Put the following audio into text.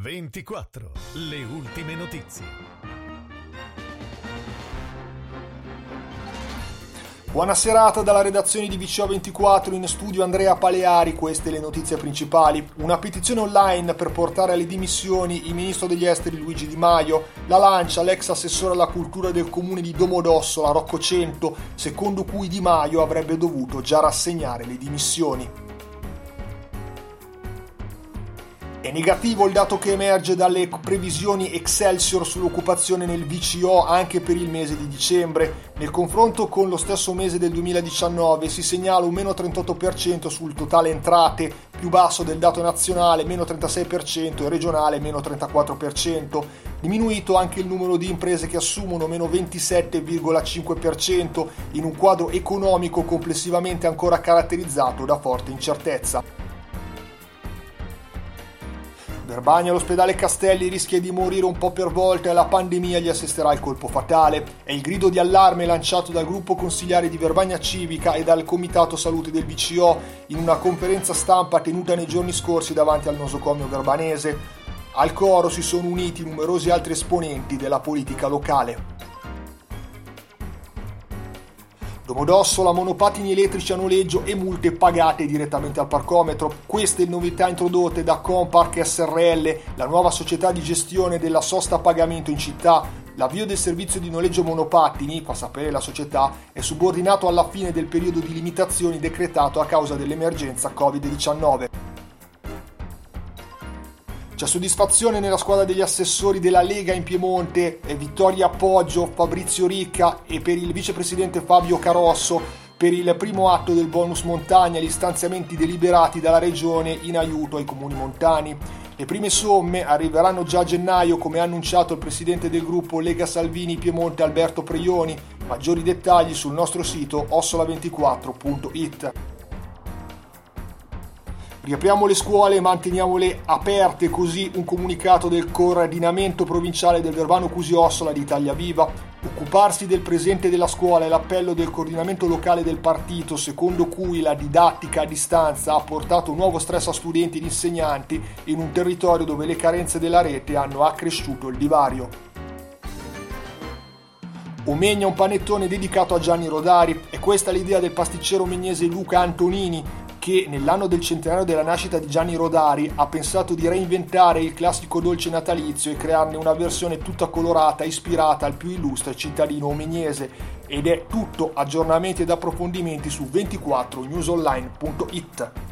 24. Le ultime notizie. Buona serata dalla redazione di VCO24 in studio Andrea Paleari, queste le notizie principali. Una petizione online per portare alle dimissioni il ministro degli esteri Luigi Di Maio, la lancia l'ex assessore alla cultura del comune di Domodossola Rocco Cento, secondo cui Di Maio avrebbe dovuto già rassegnare le dimissioni. È negativo il dato che emerge dalle previsioni Excelsior sull'occupazione nel VCO anche per il mese di dicembre. Nel confronto con lo stesso mese del 2019 si segnala un meno 38% sul totale entrate, più basso del dato nazionale, meno 36% e regionale, meno 34%. Diminuito anche il numero di imprese che assumono, meno 27,5%, in un quadro economico complessivamente ancora caratterizzato da forte incertezza. Verbania all'ospedale Castelli rischia di morire un po' per volta e la pandemia gli assisterà il colpo fatale. È il grido di allarme lanciato dal gruppo consigliare di Verbania Civica e dal Comitato Salute del VCO in una conferenza stampa tenuta nei giorni scorsi davanti al nosocomio verbanese. Al coro si sono uniti numerosi altri esponenti della politica locale. Domodossola, monopattini elettrici a noleggio e multe pagate direttamente al parcometro. Queste novità introdotte da Compark SRL, la nuova società di gestione della sosta a pagamento in città. L'avvio del servizio di noleggio monopattini, fa sapere la società, è subordinato alla fine del periodo di limitazioni decretato a causa dell'emergenza Covid-19. C'è soddisfazione nella squadra degli assessori della Lega in Piemonte, Vittoria Appoggio, Fabrizio Ricca e per il vicepresidente Fabio Carosso per il primo atto del bonus montagna gli stanziamenti deliberati dalla regione in aiuto ai comuni montani. Le prime somme arriveranno già a gennaio come ha annunciato il presidente del gruppo Lega Salvini Piemonte Alberto Preioni. Maggiori dettagli sul nostro sito ossola24.it. Riapriamo le scuole e manteniamole aperte, così un comunicato del coordinamento provinciale del Verbano Cusiossola di Italia Viva. Occuparsi del presente della scuola è l'appello del coordinamento locale del partito, secondo cui la didattica a distanza ha portato nuovo stress a studenti ed insegnanti in un territorio dove le carenze della rete hanno accresciuto il divario. Omegna un panettone dedicato a Gianni Rodari. È questa l'idea del pasticcero megnese Luca Antonini, che nell'anno del centenario della nascita di Gianni Rodari ha pensato di reinventare il classico dolce natalizio e crearne una versione tutta colorata ispirata al più illustre cittadino omegnese ed è tutto aggiornamenti ed approfondimenti su 24newsonline.it.